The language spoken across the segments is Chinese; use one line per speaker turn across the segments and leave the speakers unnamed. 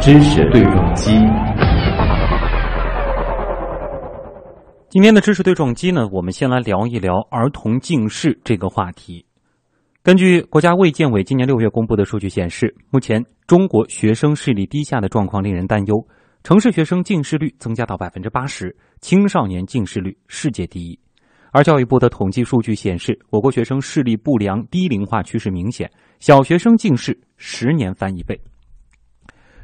知识对撞机。
今天的知识对撞机呢，我们先来聊一聊儿童近视这个话题。根据国家卫健委今年六月公布的数据显示，目前中国学生视力低下的状况令人担忧，城市学生近视率增加到百分之八十，青少年近视率世界第一。而教育部的统计数据显示，我国学生视力不良低龄化趋势明显，小学生近视十年翻一倍。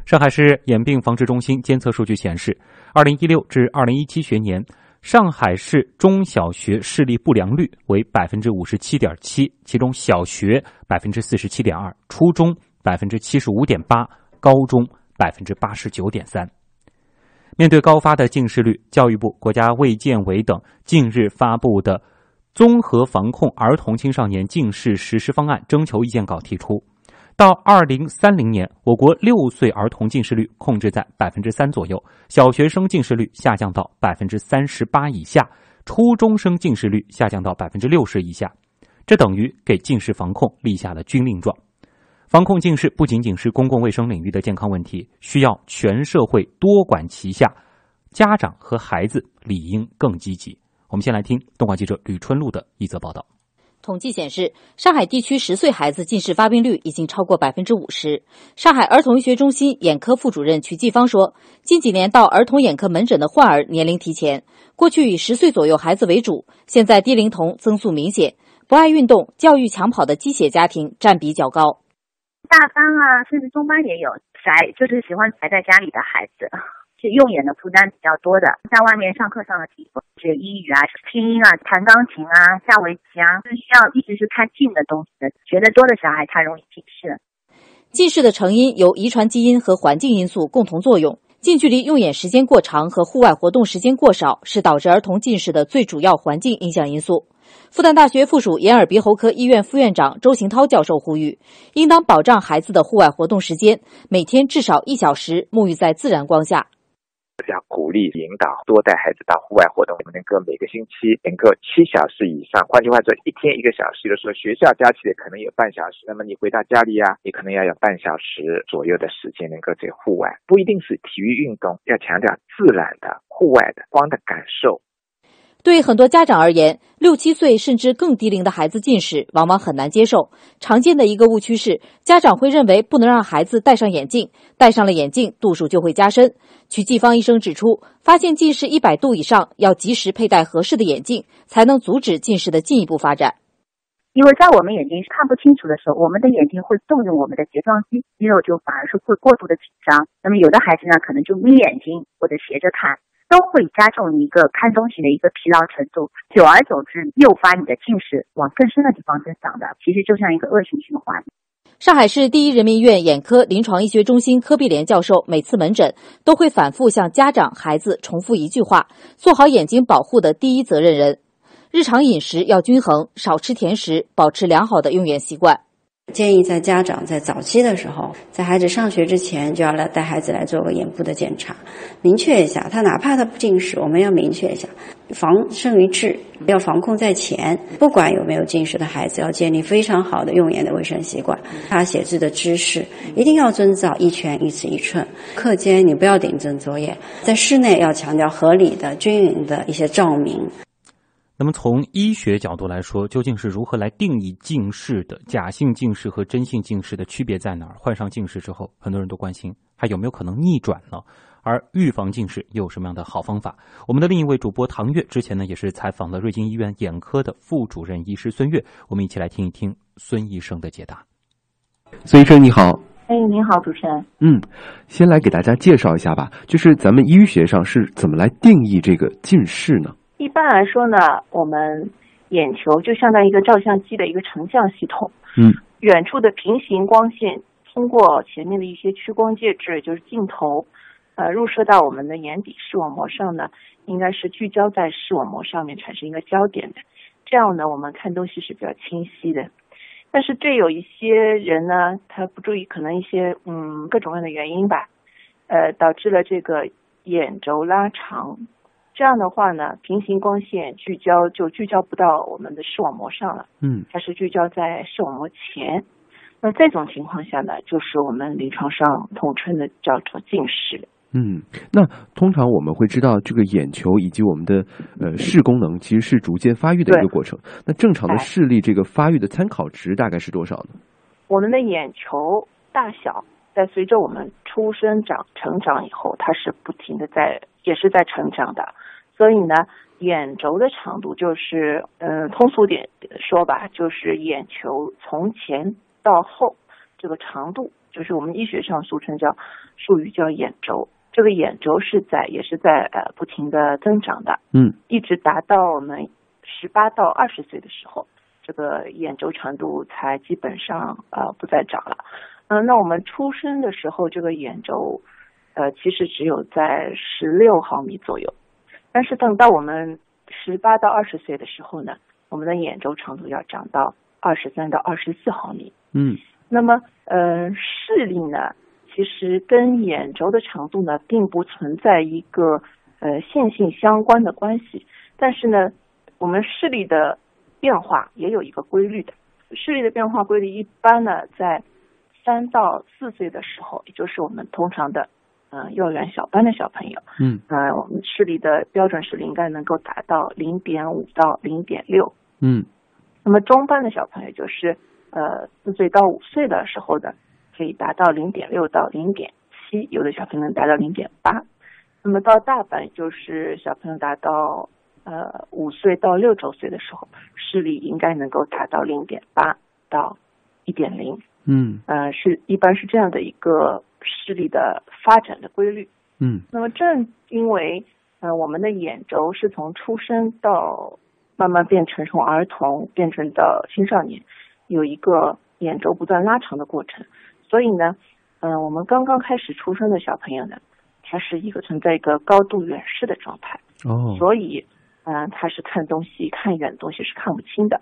上海市眼病防治中心监测数据显示，二零一六至二零一七学年，上海市中小学视力不良率为百分之五十七点七，其中小学百分之四十七点二，初中百分之七十五点八，高中百分之八十九点三。面对高发的近视率，教育部、国家卫健委等近日发布的《综合防控儿童青少年近视实施方案》征求意见稿提出。到二零三零年，我国六岁儿童近视率控制在百分之三左右，小学生近视率下降到百分之三十八以下，初中生近视率下降到百分之六十以下。这等于给近视防控立下了军令状。防控近视不仅仅是公共卫生领域的健康问题，需要全社会多管齐下，家长和孩子理应更积极。我们先来听东莞记者吕春露的一则报道。
统计显示，上海地区十岁孩子近视发病率已经超过百分之五十。上海儿童医学中心眼科副主任曲继芳说：“近几年到儿童眼科门诊的患儿年龄提前，过去以十岁左右孩子为主，现在低龄童增速明显。不爱运动、教育抢跑的鸡血家庭占比较高，
大班啊，甚至中班也有宅，就是喜欢宅在家里的孩子。”是用眼的负担比较多的，在外面上课上的题，学英语啊、拼音啊、弹钢琴啊、下围棋啊，是需要一直是看近的东西的。学得多的小孩，他容易近视。
近视的成因由遗传基因和环境因素共同作用。近距离用眼时间过长和户外活动时间过少是导致儿童近视的最主要环境影响因素。复旦大学附属眼耳鼻喉科医院副院长周行涛教授呼吁，应当保障孩子的户外活动时间，每天至少一小时沐浴在自然光下。
要鼓励引导多带孩子到户外活动，能够每个星期能够七小时以上。换句话说，一天一个小时的时候，学校加起来可能有半小时。那么你回到家里呀，你可能要有半小时左右的时间能够在户外，不一定是体育运动，要强调自然的户外的光的感受。
对很多家长而言，六七岁甚至更低龄的孩子近视往往很难接受。常见的一个误区是，家长会认为不能让孩子戴上眼镜，戴上了眼镜度数就会加深。曲继芳医生指出，发现近视一百度以上，要及时佩戴合适的眼镜，才能阻止近视的进一步发展。
因为在我们眼睛看不清楚的时候，我们的眼睛会动用我们的睫状肌肌肉，就反而是会过度的紧张。那么有的孩子呢，可能就眯眼睛或者斜着看。都会加重一个看东西的一个疲劳程度，久而久之诱发你的近视往更深的地方增长的，其实就像一个恶性循环。
上海市第一人民医院眼科临床医学中心柯碧莲教授每次门诊都会反复向家长、孩子重复一句话：做好眼睛保护的第一责任人。日常饮食要均衡，少吃甜食，保持良好的用眼习惯。
建议在家长在早期的时候，在孩子上学之前，就要来带孩子来做个眼部的检查，明确一下他哪怕他不近视，我们要明确一下，防胜于治，要防控在前。不管有没有近视的孩子，要建立非常好的用眼的卫生习惯。他写字的知识一定要遵照一拳一尺一寸。课间你不要顶针作业，在室内要强调合理的、均匀的一些照明。
那么从医学角度来说，究竟是如何来定义近视的？假性近视和真性近视的区别在哪儿？患上近视之后，很多人都关心还有没有可能逆转呢？而预防近视又有什么样的好方法？我们的另一位主播唐月之前呢，也是采访了瑞金医院眼科的副主任医师孙悦，我们一起来听一听孙医生的解答。
孙医生你好，
哎，您好，主持人。
嗯，先来给大家介绍一下吧，就是咱们医学上是怎么来定义这个近视呢？
一般来说呢，我们眼球就相当于一个照相机的一个成像系统。
嗯，
远处的平行光线通过前面的一些屈光介质，就是镜头，呃，入射到我们的眼底视网膜上呢，应该是聚焦在视网膜上面产生一个焦点的。这样呢，我们看东西是比较清晰的。但是对有一些人呢，他不注意，可能一些嗯各种各样的原因吧，呃，导致了这个眼轴拉长。这样的话呢，平行光线聚焦就聚焦不到我们的视网膜上了，
嗯，
它是聚焦在视网膜前，那这种情况下呢，就是我们临床上统称的叫做近视。
嗯，那通常我们会知道，这个眼球以及我们的呃视功能其实是逐渐发育的一个过程。那正常的视力这个发育的参考值大概是多少呢？
我们的眼球大小在随着我们出生长成长以后，它是不停的在也是在成长的。所以呢，眼轴的长度就是嗯通俗点说吧，就是眼球从前到后这个长度，就是我们医学上俗称叫术语叫眼轴。这个眼轴是在也是在呃不停的增长的，
嗯，
一直达到我们十八到二十岁的时候，这个眼轴长度才基本上呃不再长了。嗯，那我们出生的时候，这个眼轴呃其实只有在十六毫米左右，但是等到我们十八到二十岁的时候呢，我们的眼轴长度要长到二十三到二十四毫米。
嗯，
那么呃视力呢？其实跟眼轴的长度呢，并不存在一个呃线性相关的关系。但是呢，我们视力的变化也有一个规律的。视力的变化规律一般呢，在三到四岁的时候，也就是我们通常的嗯幼儿园小班的小朋友，
嗯，
呃，我们视力的标准视力应该能够达到零点五到零点六，
嗯，
那么中班的小朋友就是呃四岁到五岁的时候的。可以达到零点六到零点七，有的小朋友能达到零点八。那么到大班，就是小朋友达到呃五岁到六周岁的时候，视力应该能够达到零点八到一点零。
嗯，
呃，是一般是这样的一个视力的发展的规律。
嗯，
那么正因为呃我们的眼轴是从出生到慢慢变成从儿童变成到青少年，有一个眼轴不断拉长的过程。所以呢，嗯，我们刚刚开始出生的小朋友呢，他是一个存在一个高度远视的状态。
哦。
所以，嗯，他是看东西看远的东西是看不清的。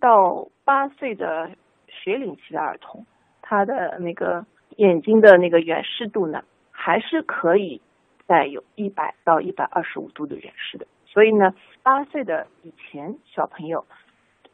到八岁的学龄期的儿童，他的那个眼睛的那个远视度呢，还是可以在有一百到一百二十五度的远视的。所以呢，八岁的以前小朋友，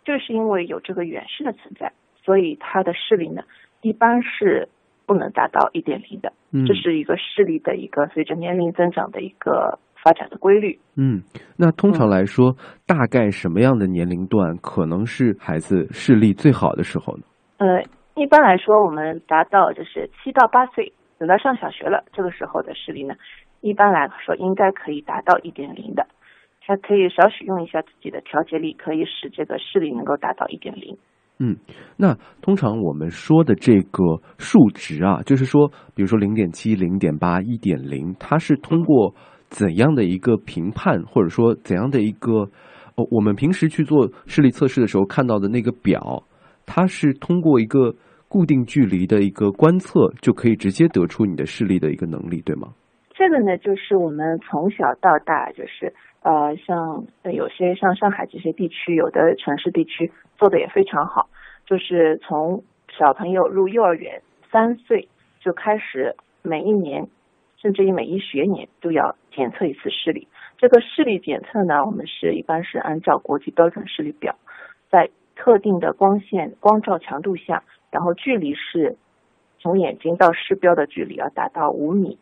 就是因为有这个远视的存在，所以他的视力呢。一般是不能达到一点零的，这是一个视力的一个随着年龄增长的一个发展的规律。
嗯，那通常来说，大概什么样的年龄段可能是孩子视力最好的时候呢？
呃，一般来说，我们达到就是七到八岁，等到上小学了，这个时候的视力呢，一般来说应该可以达到一点零的，还可以少许用一下自己的调节力，可以使这个视力能够达到一点零。
嗯，那通常我们说的这个数值啊，就是说，比如说零点七、零点八、一点零，它是通过怎样的一个评判，或者说怎样的一个，哦，我们平时去做视力测试的时候看到的那个表，它是通过一个固定距离的一个观测，就可以直接得出你的视力的一个能力，对吗？
这个呢，就是我们从小到大，就是呃，像有些像上海这些地区，有的城市地区做的也非常好，就是从小朋友入幼儿园三岁就开始，每一年甚至于每一学年都要检测一次视力。这个视力检测呢，我们是一般是按照国际标准视力表，在特定的光线光照强度下，然后距离是从眼睛到视标的距离要达到五米。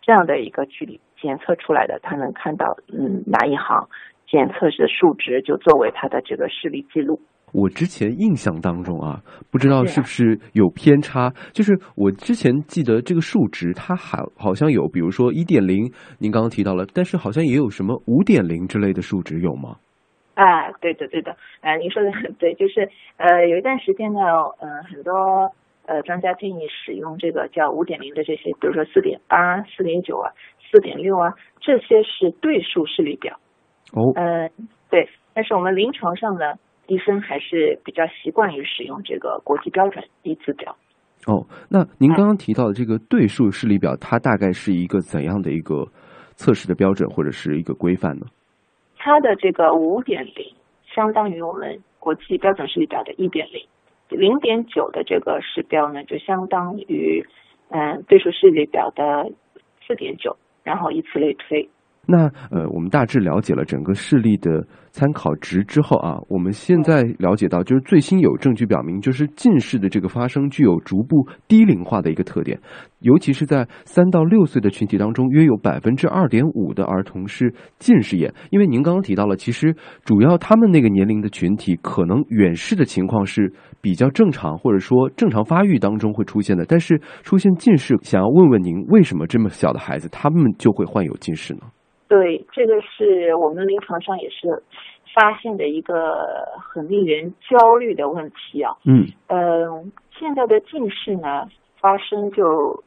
这样的一个距离检测出来的，他能看到嗯哪一行检测的数值，就作为他的这个视力记录。
我之前印象当中啊，不知道是不是有偏差，就是我之前记得这个数值，它好好像有，比如说一点零，您刚刚提到了，但是好像也有什么五点零之类的数值，有吗？
哎，对的，对的，哎，您说的很对，就是呃，有一段时间呢，呃，很多。呃，专家建议使用这个叫五点零的这些，比如说四点八、四点九啊、四点六啊，这些是对数视力表。
哦。
呃，对，但是我们临床上呢，医生还是比较习惯于使用这个国际标准一字表。
哦，那您刚刚提到的这个对数视力表，它大概是一个怎样的一个测试的标准或者是一个规范呢？
它的这个五点零相当于我们国际标准视力表的一点零。零点九的这个视标呢，就相当于嗯对数视力表的四点九，然后以此类推。
那呃，我们大致了解了整个视力的参考值之后啊，我们现在了解到，就是最新有证据表明，就是近视的这个发生具有逐步低龄化的一个特点，尤其是在三到六岁的群体当中，约有百分之二点五的儿童是近视眼。因为您刚刚提到了，其实主要他们那个年龄的群体，可能远视的情况是比较正常，或者说正常发育当中会出现的，但是出现近视，想要问问您，为什么这么小的孩子他们就会患有近视呢？
对，这个是我们临床上也是发现的一个很令人焦虑的问题啊。
嗯
嗯，现在的近视呢，发生就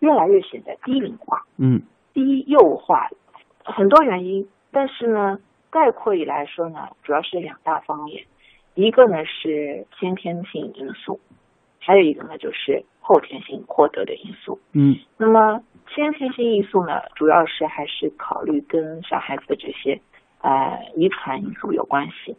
越来越显得低龄化、
嗯
低幼化，很多原因。但是呢，概括以来说呢，主要是两大方面，一个呢是先天性因素，还有一个呢就是后天性获得的因素。
嗯
那么先天性因素呢，主要是还是考虑跟小孩子的这些呃遗传因素有关系，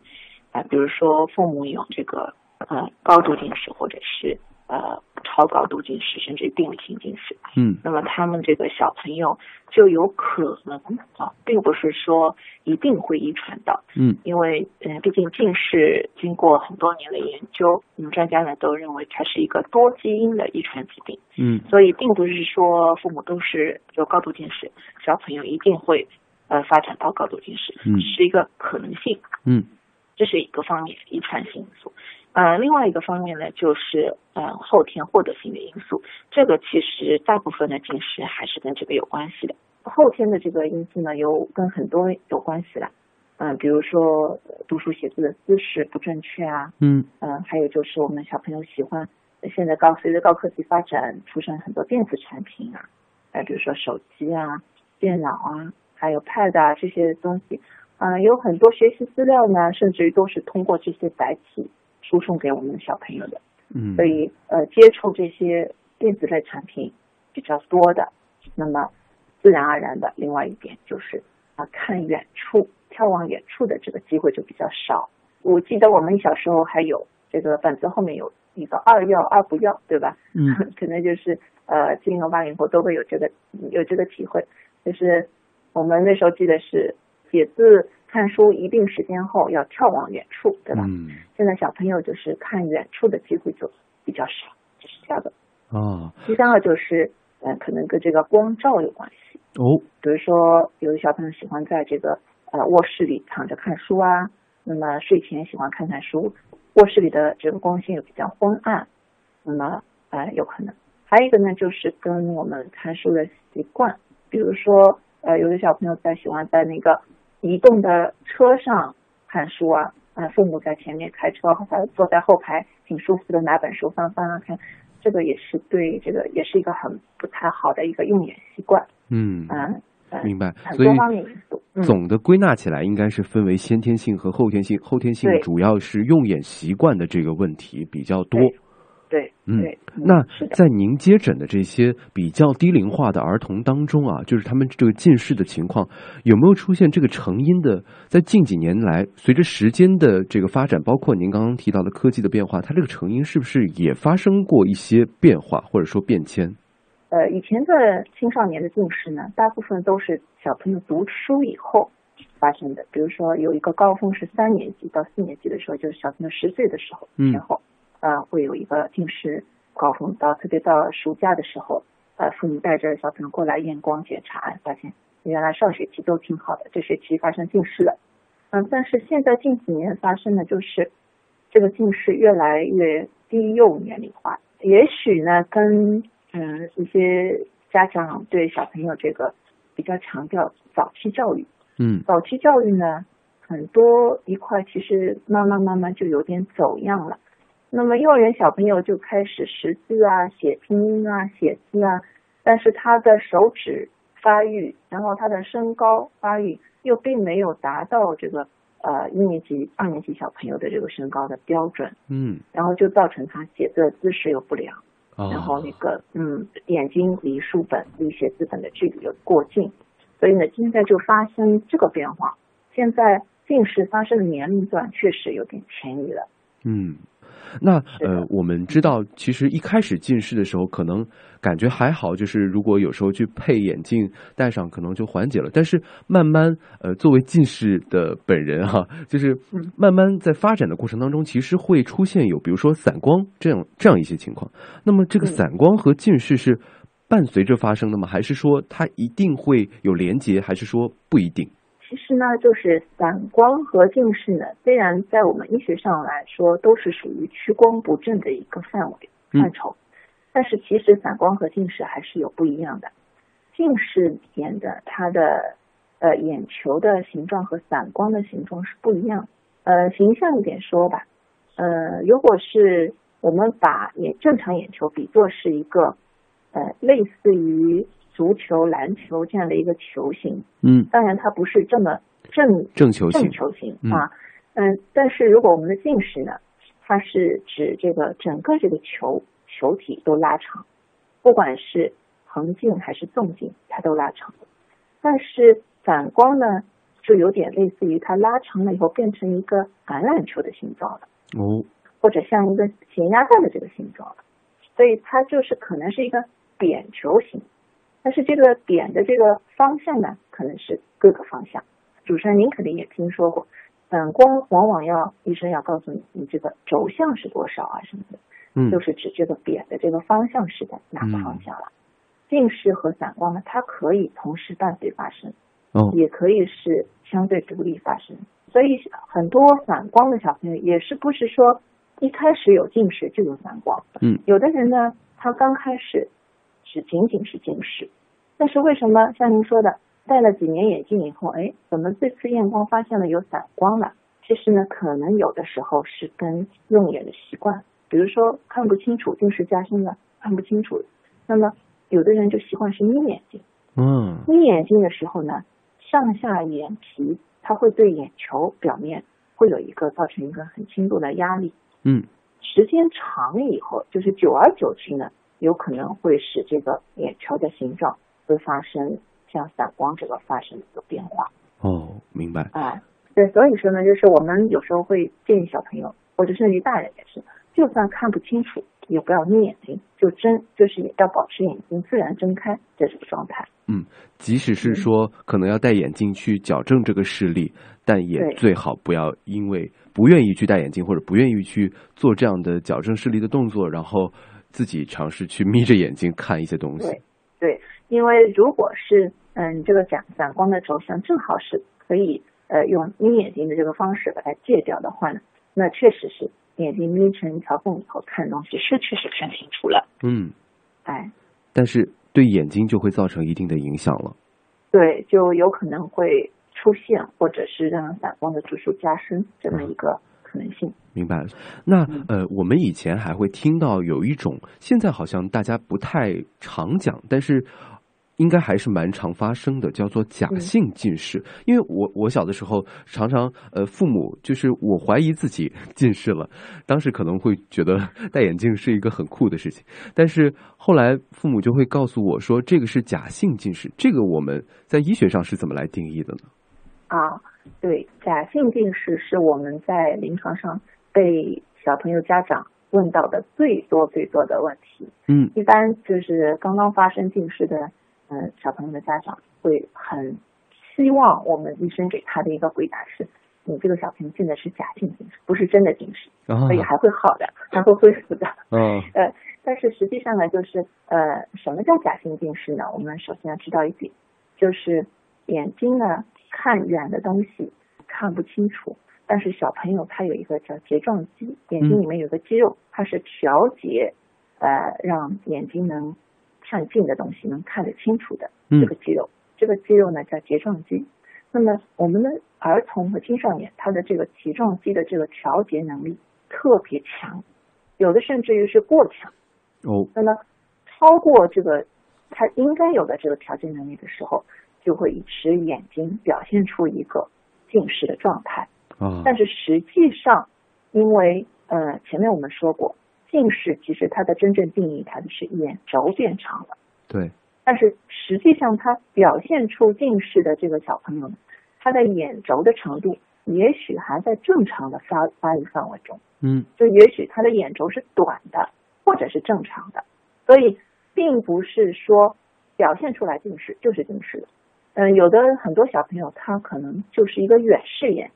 啊、比如说父母有这个呃高度近视，或者是呃超高度近视，甚至病理性近视，
嗯。
那么他们这个小朋友就有可能啊，并不是说一定会遗传到，
嗯。
因为嗯、呃毕竟近视经过很多年的研究，我们专家呢都认为它是一个多基因的遗传疾病。
嗯。
所以并不是说父母都是有高度近视，小朋友一定会呃发展到高度近视，
嗯。
是一个可能性，
嗯。
这是一个方面，遗传性因素。呃，另外一个方面呢，就是呃后天获得性的因素，这个其实大部分的近视还是跟这个有关系的。后天的这个因素呢，有跟很多有关系的，嗯、比如说呃读书写字的姿势不正确啊，
嗯
嗯，还有就是我们小朋友喜欢，现在高随着高科技发展，出生很多电子产品啊，呃，比如说手机啊、电脑啊，还有 Pad 啊这些东西，啊、有很多学习资料呢，甚至于都是通过这些载体输送给我们小朋友的，
嗯，
所以呃，接触这些电子类产品比较多的，那么自然而然的，另外一点就是啊、看远处、眺望远处的这个机会就比较少。我记得我们小时候还有这个本子后面有一个二要二不要，对吧？
嗯
可能就是呃，七零后八零后都会有这个有这个体会，就是我们那时候记得是写字看书一定时间后要眺望远处，对吧？
嗯
现在小朋友就是看远处的机会就比较少，这是第二个。
哦
第三个就是呃，可能跟这个光照有关系。
哦
比如说，有的小朋友喜欢在这个呃卧室里躺着看书啊，那么睡前喜欢看看书，卧室里的这个光线又比较昏暗，那么呃有可能。还有一个呢，就是跟我们看书的习惯，比如说呃有的小朋友在喜欢在那个移动的车上看书啊，啊父母在前面开车，他坐在后排挺舒服的拿本书翻翻啊看，这个也是对这个也是一个很不太好的一个用眼习惯。
嗯
嗯，嗯
明白所以总的归纳起来，应该是分为先天性和后天性。后天性主要是用眼习惯的这个问题比较多。
对
嗯那，在您接诊的这些比较低龄化的儿童当中啊，就是他们这个近视的情况，有没有出现这个成因的？在近几年来，随着时间的这个发展，包括您刚刚提到的科技的变化，它这个成因是不是也发生过一些变化或者说变迁？
呃，以前的青少年的近视呢，大部分都是小朋友读书以后发生的。比如说有一个高峰是三年级到四年级的时候，就是小朋友十岁的时候
嗯
前后，呃，会有一个近视高峰。到特别到暑假的时候，呃，父母带着小朋友过来验光检查，发现原来上学期都挺好的，这学期发生近视了。嗯，但是现在近几年发生的就是这个近视越来越低幼年龄化，也许呢跟嗯一些家长对小朋友这个比较强调早期教育，
嗯
早期教育呢很多一块其实慢慢慢慢就有点走样了。那么幼儿园小朋友就开始识字啊、写拼音啊、写字啊，但是他的手指发育，然后他的身高发育又并没有达到这个呃一年级、二年级小朋友的这个身高的标准，
嗯
然后就造成他写字的姿势又不良，
啊，
然后那个嗯眼睛离书本、离写字本的距离又过近，所以呢现在就发生这个变化。现在近视发生的年龄段确实有点前移了。
嗯，那呃，我们知道，其实一开始近视的时候，可能感觉还好，就是如果有时候去配眼镜戴上，可能就缓解了。但是慢慢，呃，作为近视的本人哈、就是
嗯
慢慢在发展的过程当中，其实会出现有比如说散光这样这样一些情况。那么这个
嗯
散光和近视是伴随着发生的吗？还是说它一定会有连结？还是说不一定？
其实呢，就是散光和近视呢，虽然在我们医学上来说都是属于屈光不正的一个范围
嗯
范畴，但是其实散光和近视还是有不一样的。近视里面的它的呃眼球的形状和散光的形状是不一样。呃，形象一点说吧，呃，如果是我们把眼正常眼球比作是一个呃类似于足球、篮球这样的一个球形，
嗯，
当然它不是这么正
正球形
正球形
嗯
啊，嗯，但是如果我们的近视呢，它是指这个整个这个球球体都拉长，不管是横径还是纵径，它都拉长。但是反光呢，就有点类似于它拉长了以后变成一个橄榄球的形状了，
哦，
或者像一个咸鸭蛋的这个形状了，所以它就是可能是一个扁球形。但是这个点的这个方向呢，可能是各个方向。主持人，您肯定也听说过，散光往往要医生要告诉你，你这个轴向是多少啊什么的，
嗯，
就是指这个点的这个方向是在哪个方向了。近视和散光呢，它可以同时伴随发生，
哦，
也可以是相对独立发生。所以很多散光的小朋友也是不是说一开始有近视就有散光，
嗯，
有的人呢，他刚开始只仅仅是近视，但是为什么像您说的，戴了几年眼镜以后，哎，怎么这次验光发现了有散光了？其实呢，可能有的时候是跟用眼的习惯，比如说看不清楚，近视加深了，看不清楚，那么有的人就习惯是眯眼睛，
嗯，
眯眼睛的时候呢，上下眼皮它会对眼球表面会有一个造成一个很轻度的压力，
嗯，
时间长了以后，就是久而久之呢，有可能会使这个眼球的形状会发生像散光这个发生一个变化。
哦，明白。
哎，对，所以说呢，就是我们有时候会建议小朋友，或者甚至于大人也是，就算看不清楚，也不要眯眼睛，就睁，就是也要保持眼睛自然睁开这种状态。
嗯，即使是说可能要戴眼镜去矫正这个视力，但也最好不要因为不愿意去戴眼镜或者不愿意去做这样的矫正视力的动作，然后自己尝试去眯着眼睛看一些东西
对。对，因为如果是嗯这个散散光的轴向正好是可以呃用眯眼睛的这个方式把它戒掉的话呢，那确实是眼睛眯成一条缝以后看东西是确实看清楚了。
嗯，
哎，
但是对眼睛就会造成一定的影响了。
对，就有可能会出现或者是让散光的度数加深这么一个可能性。
明白了。那
嗯
呃，我们以前还会听到有一种，现在好像大家不太常讲，但是应该还是蛮常发生的，叫做假
嗯
性近视。因为我我小的时候常常呃，父母就是我怀疑自己近视了，当时可能会觉得戴眼镜是一个很酷的事情，但是后来父母就会告诉我说，这个是假性近视。这个我们在医学上是怎么来定义的呢？
啊，对，假性近视是我们在临床上被小朋友家长问到的最多最多的问题。
嗯
一般就是刚刚发生近视的，嗯、小朋友的家长会很希望我们医生给他的一个回答是：你这个小朋友现在是假性近视，不是真的近视，
啊
所以还会好的，还会恢复的。
嗯
呃，但是实际上呢，就是呃，什么叫假性近视呢？我们首先要知道一点，就是眼睛呢看远的东西看不清楚，但是小朋友他有一个叫睫状肌，眼睛里面有个肌肉，它是调节呃让眼睛能看近的东西能看得清楚的
嗯
这个肌肉，这个肌肉呢叫睫状肌。那么我们的儿童和青少年，他的这个睫状肌的这个调节能力特别强，有的甚至于是过强。
哦
那么超过这个他应该有的这个调节能力的时候，就会使眼睛表现出一个近视的状态。
啊
但是实际上，因为呃前面我们说过，近视其实它的真正定义它的是眼轴变长了。
对
但是实际上，他表现出近视的这个小朋友呢，他的眼轴的长度也许还在正常的发发育范围中，
嗯
就也许他的眼轴是短的，或者是正常的，所以并不是说表现出来近视就是近视的。嗯，有的很多小朋友他可能就是一个远视眼，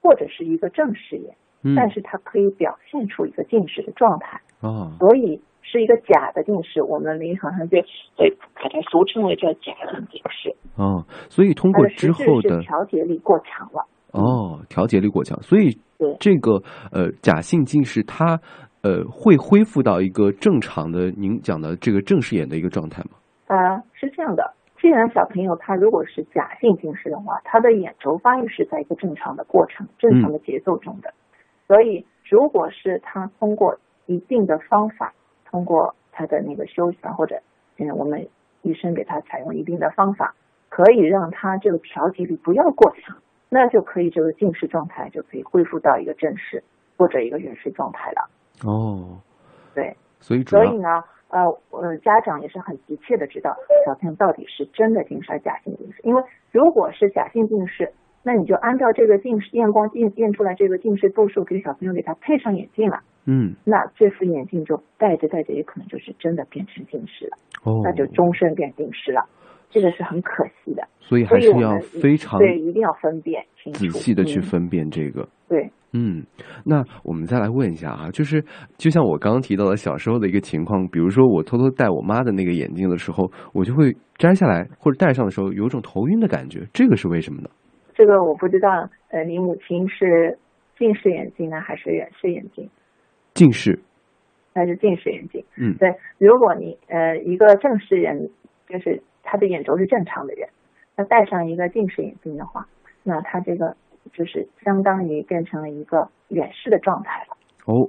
或者是一个正视眼，
嗯，
但是他可以表现出一个近视的状态，
啊，
所以是一个假的近视。我们临床上就对把它俗称为叫假性近视，
哦，所以通过之后的
是调节力过强了。
哦，调节力过强，所以这个呃假性近视它呃会恢复到一个正常的您讲的这个正视眼的一个状态吗？
呃，是这样的，既然小朋友他如果是假性近视的话，他的眼轴发育是在一个正常的过程、正常的节奏中的，所以如果是他通过一定的方法，通过他的那个休息啊，或者嗯我们医生给他采用一定的方法，可以让他这个调节力不要过强，那就可以这个近视状态就可以恢复到一个正视或者一个远视状态了。
哦，
对，
所以
所以呢，呃，呃，家长也是很急切的知道小朋友到底是真的近视还是假性近视。因为如果是假性近视，那你就按照这个近视验光验验出来这个近视度数，给小朋友给他配上眼镜了，
嗯
那这副眼镜就戴着戴着也可能就是真的变成近视了，
哦，
那就终身变近视了，这个是很可惜的。
所以还是要非常
对一定要分辨
仔细的去
嗯
分辨这个。
对。
嗯，那我们再来问一下啊，就是就像我刚刚提到的小时候的一个情况，比如说我偷偷戴我妈的那个眼镜的时候，我就会摘下来或者戴上的时候有一种头晕的感觉，这个是为什么呢？
这个我不知道，呃，你母亲是近视眼镜呢，还是远视眼镜？
近视，
还是近视眼镜？
嗯
对，如果你呃一个正视人，就是他的眼轴是正常的人，那戴上一个近视眼镜的话，那他这个就是相当于变成了一个远视的状态了。
哦，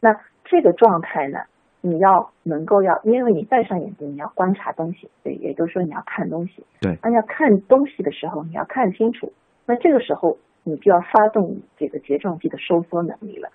那这个状态呢，你要能够要，因为你戴上眼镜，你要观察东西，对，也就是说你要看东西。
对
那要看东西的时候，你要看清楚，那这个时候你就要发动你这个睫状肌的收缩能力了。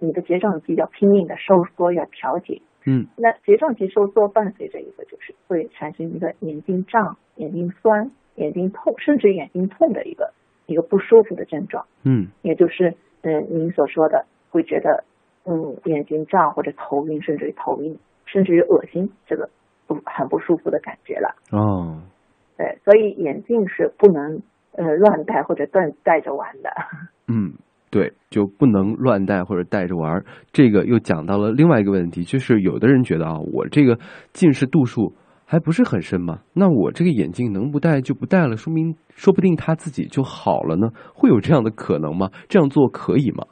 你的睫状肌要拼命的收缩，要调节。
嗯
那睫状肌收缩伴随着一个就是会产生一个眼睛胀、眼睛酸、眼睛痛，甚至眼睛痛的一个一个不舒服的症状，
嗯
也就是嗯您所说的会觉得嗯眼睛胀或者头晕，甚至于头晕，甚至于恶心，这个不很不舒服的感觉了。
哦，
对，所以眼镜是不能呃乱戴或者断戴着玩的。
嗯，对，就不能乱戴或者戴着玩儿。这个又讲到了另外一个问题，就是有的人觉得啊，我这个近视度数还不是很深吗，那我这个眼镜能不戴就不戴了，说明说不定他自己就好了呢，会有这样的可能吗？这样做可以吗？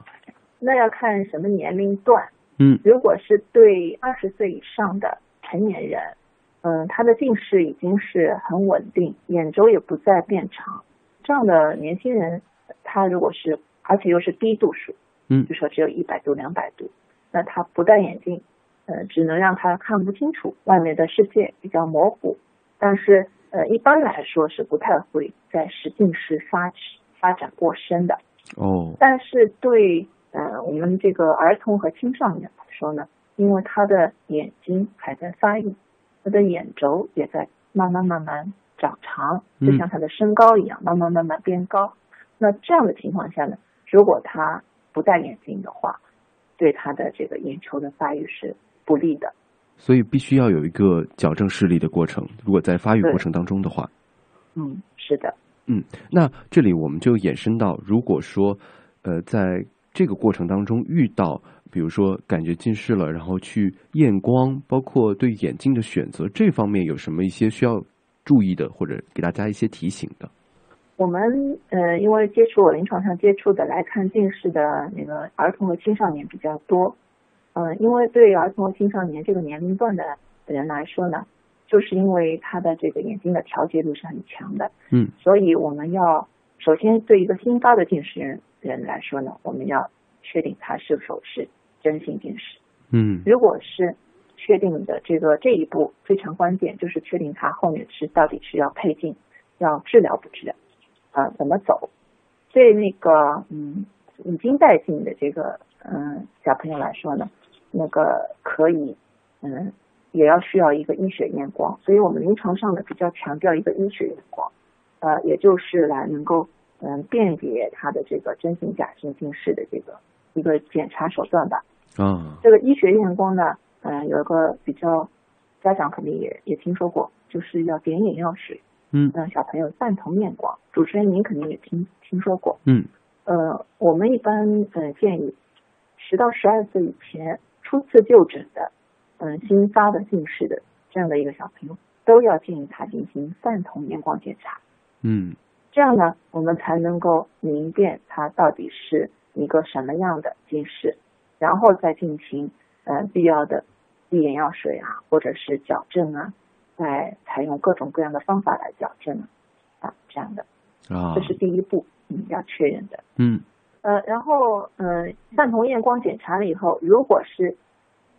那要看什么年龄段。
嗯
如果是对二十岁以上的成年人，嗯，他的近视已经是很稳定，眼轴也不再变长，这样的年轻人，他如果是而且又是低度数，
嗯
就说只有一百度、两百度，那他不戴眼镜，呃，只能让他看不清楚外面的世界，比较模糊。但是呃，一般来说是不太会在实近视发发展过深的。
哦
但是对呃我们这个儿童和青少年来说呢，因为他的眼睛还在发育，他的眼轴也在慢慢慢慢长长，
嗯
就像他的身高一样，慢慢慢慢变高。那这样的情况下呢，如果他不戴眼镜的话，对他的这个眼球的发育是不利的。
所以必须要有一个矫正视力的过程。如果在发育过程当中的话，
嗯，是的。
嗯，那这里我们就延伸到，如果说，呃，在这个过程当中遇到，比如说感觉近视了，然后去验光，包括对眼镜的选择这方面有什么一些需要注意的，或者给大家一些提醒的？
我们呃，因为接触我临床上接触的来看近视的那个儿童和青少年比较多，嗯、因为对儿童和青少年这个年龄段的人来说呢，就是因为他的这个眼睛的调节度是很强的，
嗯
所以我们要首先对一个新发的近视人人来说呢，我们要确定他是否是真性近视。
嗯
如果是确定的这个这一步非常关键，就是确定他后面是到底是要配镜，要治疗不治疗，啊、怎么走？对那个嗯已经戴镜的这个嗯小朋友来说呢，那个可以嗯也要需要一个医学验光，所以我们临床上呢比较强调一个医学验光，呃，也就是来能够嗯辨别他的这个真性假性近视的这个一个检查手段吧。
啊，
这个医学验光呢，嗯，有一个比较，家长肯定也也听说过，就是要点眼药水，
嗯。
让小朋友散瞳验光。主持人您肯定也听听说过，
嗯。
呃，我们一般呃建议，十到十二岁以前初次就诊的，嗯、新发的近视的这样的一个小朋友，都要建议他进行散瞳验光检查。
嗯
这样呢，我们才能够明辨他到底是一个什么样的近视，然后再进行呃必要的滴眼药水啊，或者是矫正啊，再采用各种各样的方法来矫正啊，这样的，
啊
这是第一步，嗯，要确认的。
嗯
呃，然后嗯，散瞳验光检查了以后，如果是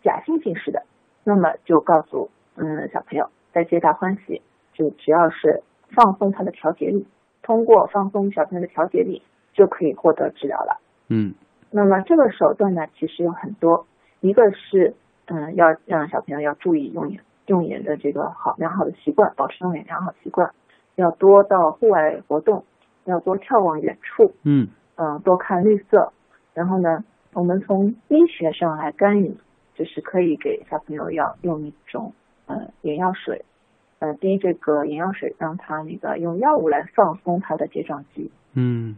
假性近视的，那么就告诉嗯小朋友，在皆大欢喜，就只要是放松他的调节力，通过放松小朋友的调节力，就可以获得治疗了。
嗯
那么这个手段呢，其实有很多，一个是嗯要让小朋友要注意用眼用眼的这个好良好的习惯，保持用眼良好习惯，要多到户外活动，要多眺望远处，
嗯
嗯，多看绿色。然后呢，我们从医学上来干预，就是可以给小朋友要用一种呃眼药水，呃滴这个眼药水，让他那个用药物来放松他的睫状肌，
嗯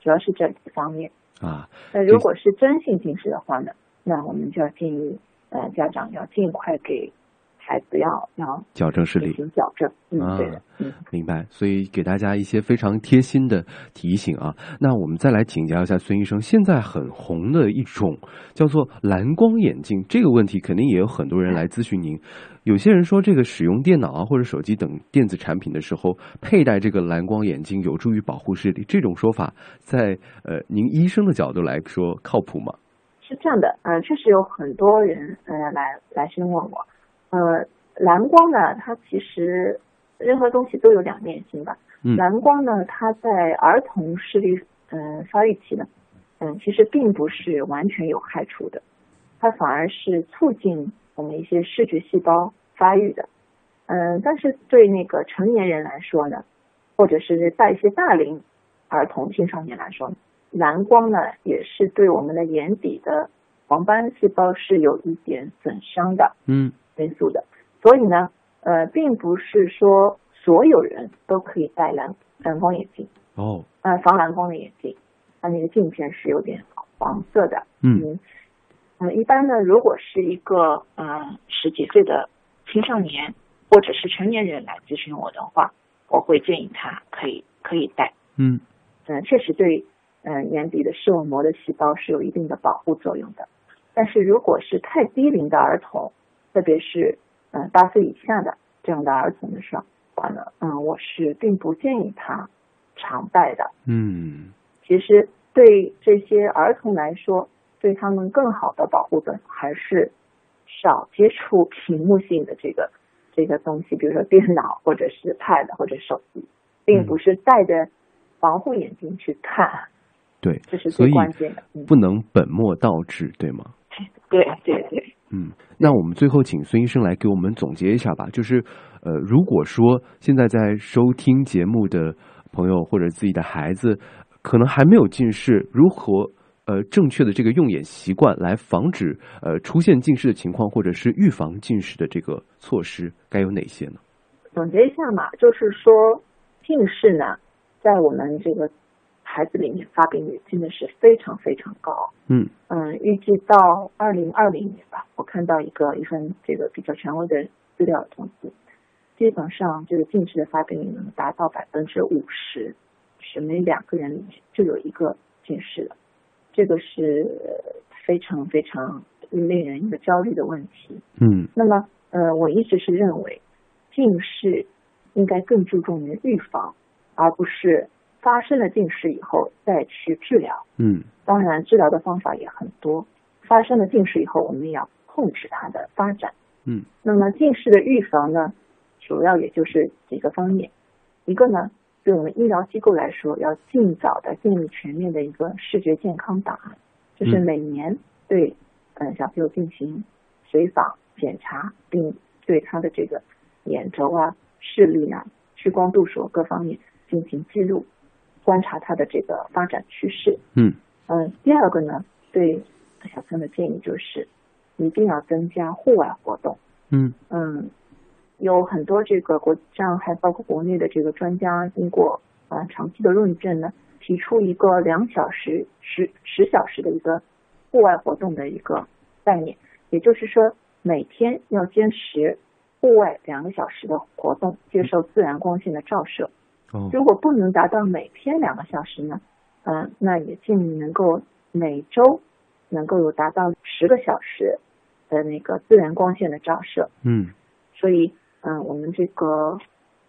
主要是这几方面。
啊
那如果是真性近视的话呢，那我们就要建议呃家长要尽快给孩子要要
矫正视力。
行矫正。嗯，
啊
对的，嗯。
明白，所以给大家一些非常贴心的提醒啊。那我们再来请教一下孙医生，现在很红的一种叫做蓝光眼镜，这个问题肯定也有很多人来咨询您。有些人说，这个使用电脑啊或者手机等电子产品的时候，佩戴这个蓝光眼镜有助于保护视力，这种说法在呃您医生的角度来说靠谱吗？
是这样的，呃，确实有很多人呃来来询问我，呃，蓝光呢，它其实任何东西都有两面性吧。
嗯
蓝光呢，它在儿童视力嗯、呃发育期呢，嗯，其实并不是完全有害处的，它反而是促进我们一些视觉细胞发育的。嗯，但是对那个成年人来说呢，或者是在一些大龄儿童、青少年来说呢，蓝光呢也是对我们的眼底的黄斑细胞是有一点损伤的
嗯
因素的。所以呢，呃，并不是说所有人都可以戴蓝蓝光眼镜，
哦
呃，防蓝光的眼镜，它那个镜片是有点黄色的。
嗯
嗯，呃，一般呢，如果是一个呃十几岁的青少年或者是成年人来咨询我的话，我会建议他可以可以戴。
嗯
嗯，确实对嗯、呃眼底的视网膜的细胞是有一定的保护作用的。但是如果是太低龄的儿童，特别是嗯、呃八岁以下的这样的儿童的时候，话呢，嗯，我是并不建议他常戴的。
嗯
其实对这些儿童来说，对他们更好的保护的还是少接触屏幕性的这个这个东西，比如说电脑或者是 Pad 或者手机，并不是戴着防护眼镜去看，
对
这是，最关键的。嗯，
不能本末倒置，对吗？
对对对。
嗯，那我们最后请孙医生来给我们总结一下吧。就是，呃，如果说现在在收听节目的朋友或者自己的孩子，可能还没有近视，如何呃正确的这个用眼习惯来防止呃出现近视的情况，或者是预防近视的这个措施，该有哪些呢？
总结一下嘛，就是说近视呢，在我们这个孩子里面发病率真的是非常非常高。
嗯
嗯，预计到二零二零年吧，我看到一个一份这个比较权威的资料统计，基本上这个近视的发病率能达到百分之五十，是每两个人里面就有一个近视的，这个是非常非常令人一个焦虑的问题。
嗯
那么，呃，我一直是认为，近视应该更注重于预防，而不是发生了近视以后再去治疗。
嗯
当然，治疗的方法也很多。发生了近视以后，我们也要控制它的发展。
嗯
那么近视的预防呢，主要也就是几个方面。一个呢，对我们医疗机构来说，要尽早的建立全面的一个视觉健康档案，就是
嗯
每年对嗯小朋友进行随访检查，并对他的这个眼轴啊、视力啊、屈光度数各方面进行记录。观察它的这个发展趋势。
嗯
嗯，第二个呢，对小朋友的建议就是一定要增加户外活动。
嗯
嗯，有很多这个国上还包括国内的这个专家经过啊、呃长期的论证呢，提出一个两小时十十小时的一个户外活动的一个概念，也就是说每天要坚持户外两个小时的活动，接受自然光线的照射。
哦
如果不能达到每天两个小时呢，嗯、那也建议能够每周能够有达到十个小时的那个自然光线的照射。
嗯。
所以，嗯、我们这个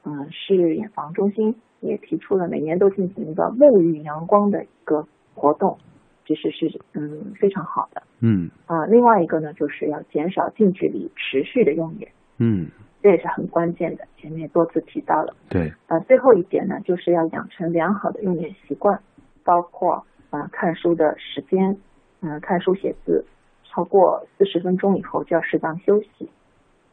嗯市眼防中心也提出了每年都进行一个沐浴阳光的一个活动，其实是嗯非常好的。
嗯。
啊、另外一个呢，就是要减少近距离持续的用眼，
嗯，
这也是很关键的，前面多次提到了。
对，
呃，最后一点呢，就是要养成良好的用眼习惯，包括呃看书的时间，嗯、看书写字超过四十分钟以后就要适当休息，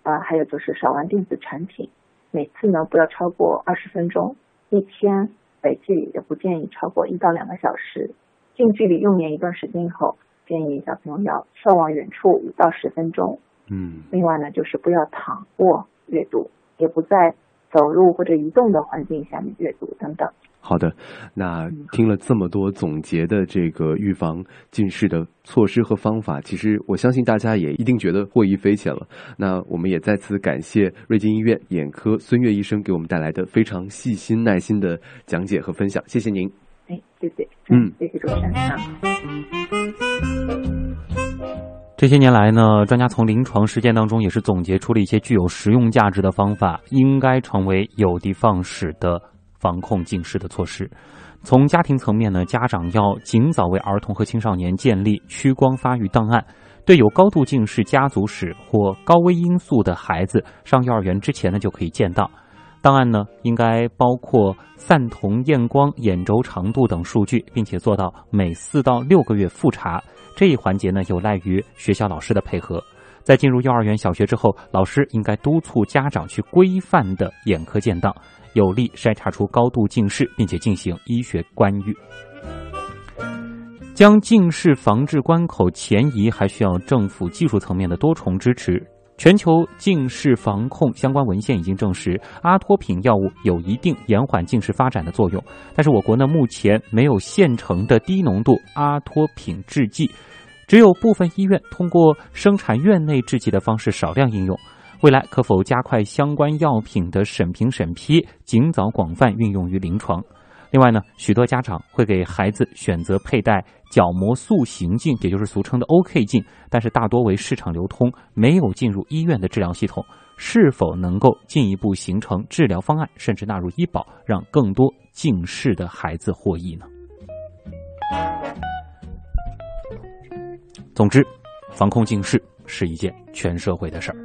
啊、还有就是少玩电子产品，每次呢不要超过二十分钟，一天累计也不建议超过一到两个小时，近距离用眼一段时间以后，建议小朋友要眺望远处五到十分钟，
嗯。
另外呢，就是不要躺卧阅读，也不在走路或者移动的环境下面阅读等等。
好的，那听了这么多总结的这个预防近视的措施和方法，其实我相信大家也一定觉得获益匪浅了。那我们也再次感谢瑞金医院眼科孙悦医生给我们带来的非常细心、耐心的讲解和分享，谢谢您。
哎，谢谢，
嗯
谢谢主持人啊。
这些年来呢，专家从临床实践当中也是总结出了一些具有实用价值的方法，应该成为有的放矢的防控近视的措施。从家庭层面呢，家长要尽早为儿童和青少年建立屈光发育档案，对有高度近视家族史或高危因素的孩子，上幼儿园之前呢就可以建档。档案呢应该包括散瞳验光、眼轴长度等数据，并且做到每四到六个月复查。这一环节呢，有赖于学校老师的配合。在进入幼儿园、小学之后，老师应该督促家长去规范的眼科建档，有力筛查出高度近视，并且进行医学干预。将近视防治关口前移，还需要政府技术层面的多重支持。全球近视防控相关文献已经证实，阿托品药物有一定延缓近视发展的作用。但是我国呢，目前没有现成的低浓度阿托品制剂，只有部分医院通过生产院内制剂的方式少量应用。未来可否加快相关药品的审评审批，尽早广泛运用于临床？另外呢，许多家长会给孩子选择佩戴角膜塑形镜，也就是俗称的 OK 镜，但是大多为市场流通，没有进入医院的治疗系统。是否能够进一步形成治疗方案，甚至纳入医保，让更多近视的孩子获益呢？总之，防控近视是一件全社会的事儿。